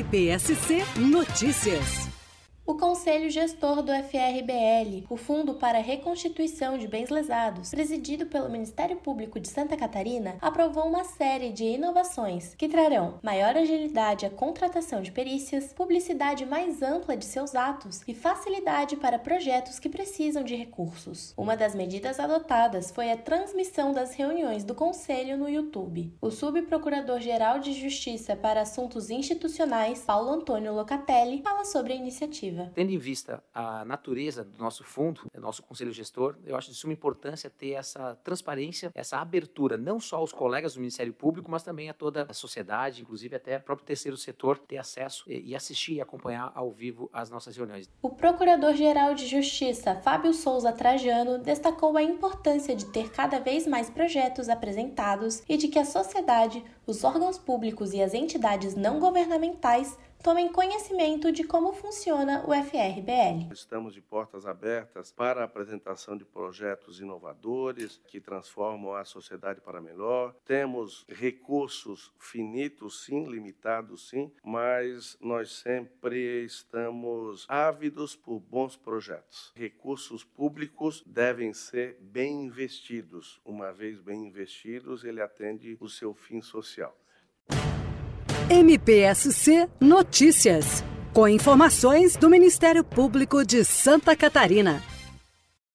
MPSC Notícias. O Conselho Gestor do FRBL, o Fundo para a Reconstituição de Bens Lesados, presidido pelo Ministério Público de Santa Catarina, aprovou uma série de inovações que trarão maior agilidade à contratação de perícias, publicidade mais ampla de seus atos e facilidade para projetos que precisam de recursos. Uma das medidas adotadas foi a transmissão das reuniões do Conselho no YouTube. O Subprocurador-Geral de Justiça para Assuntos Institucionais, Paulo Antônio Locatelli, fala sobre a iniciativa. Tendo em vista a natureza do nosso fundo, do nosso conselho gestor, eu acho de suma importância ter essa transparência, essa abertura, não só aos colegas do Ministério Público, mas também a toda a sociedade, inclusive até o próprio terceiro setor, ter acesso e assistir e acompanhar ao vivo as nossas reuniões. O Procurador-Geral de Justiça, Fábio Souza Trajano, destacou a importância de ter cada vez mais projetos apresentados e de que a sociedade, os órgãos públicos e as entidades não governamentais tomem conhecimento de como funciona o FRBL. Estamos de portas abertas para a apresentação de projetos inovadores que transformam a sociedade para melhor. Temos recursos finitos, sim, limitados, sim, mas nós sempre estamos ávidos por bons projetos. Recursos públicos devem ser bem investidos. Uma vez bem investidos, ele atende o seu fim social. MPSC Notícias. Com informações do Ministério Público de Santa Catarina.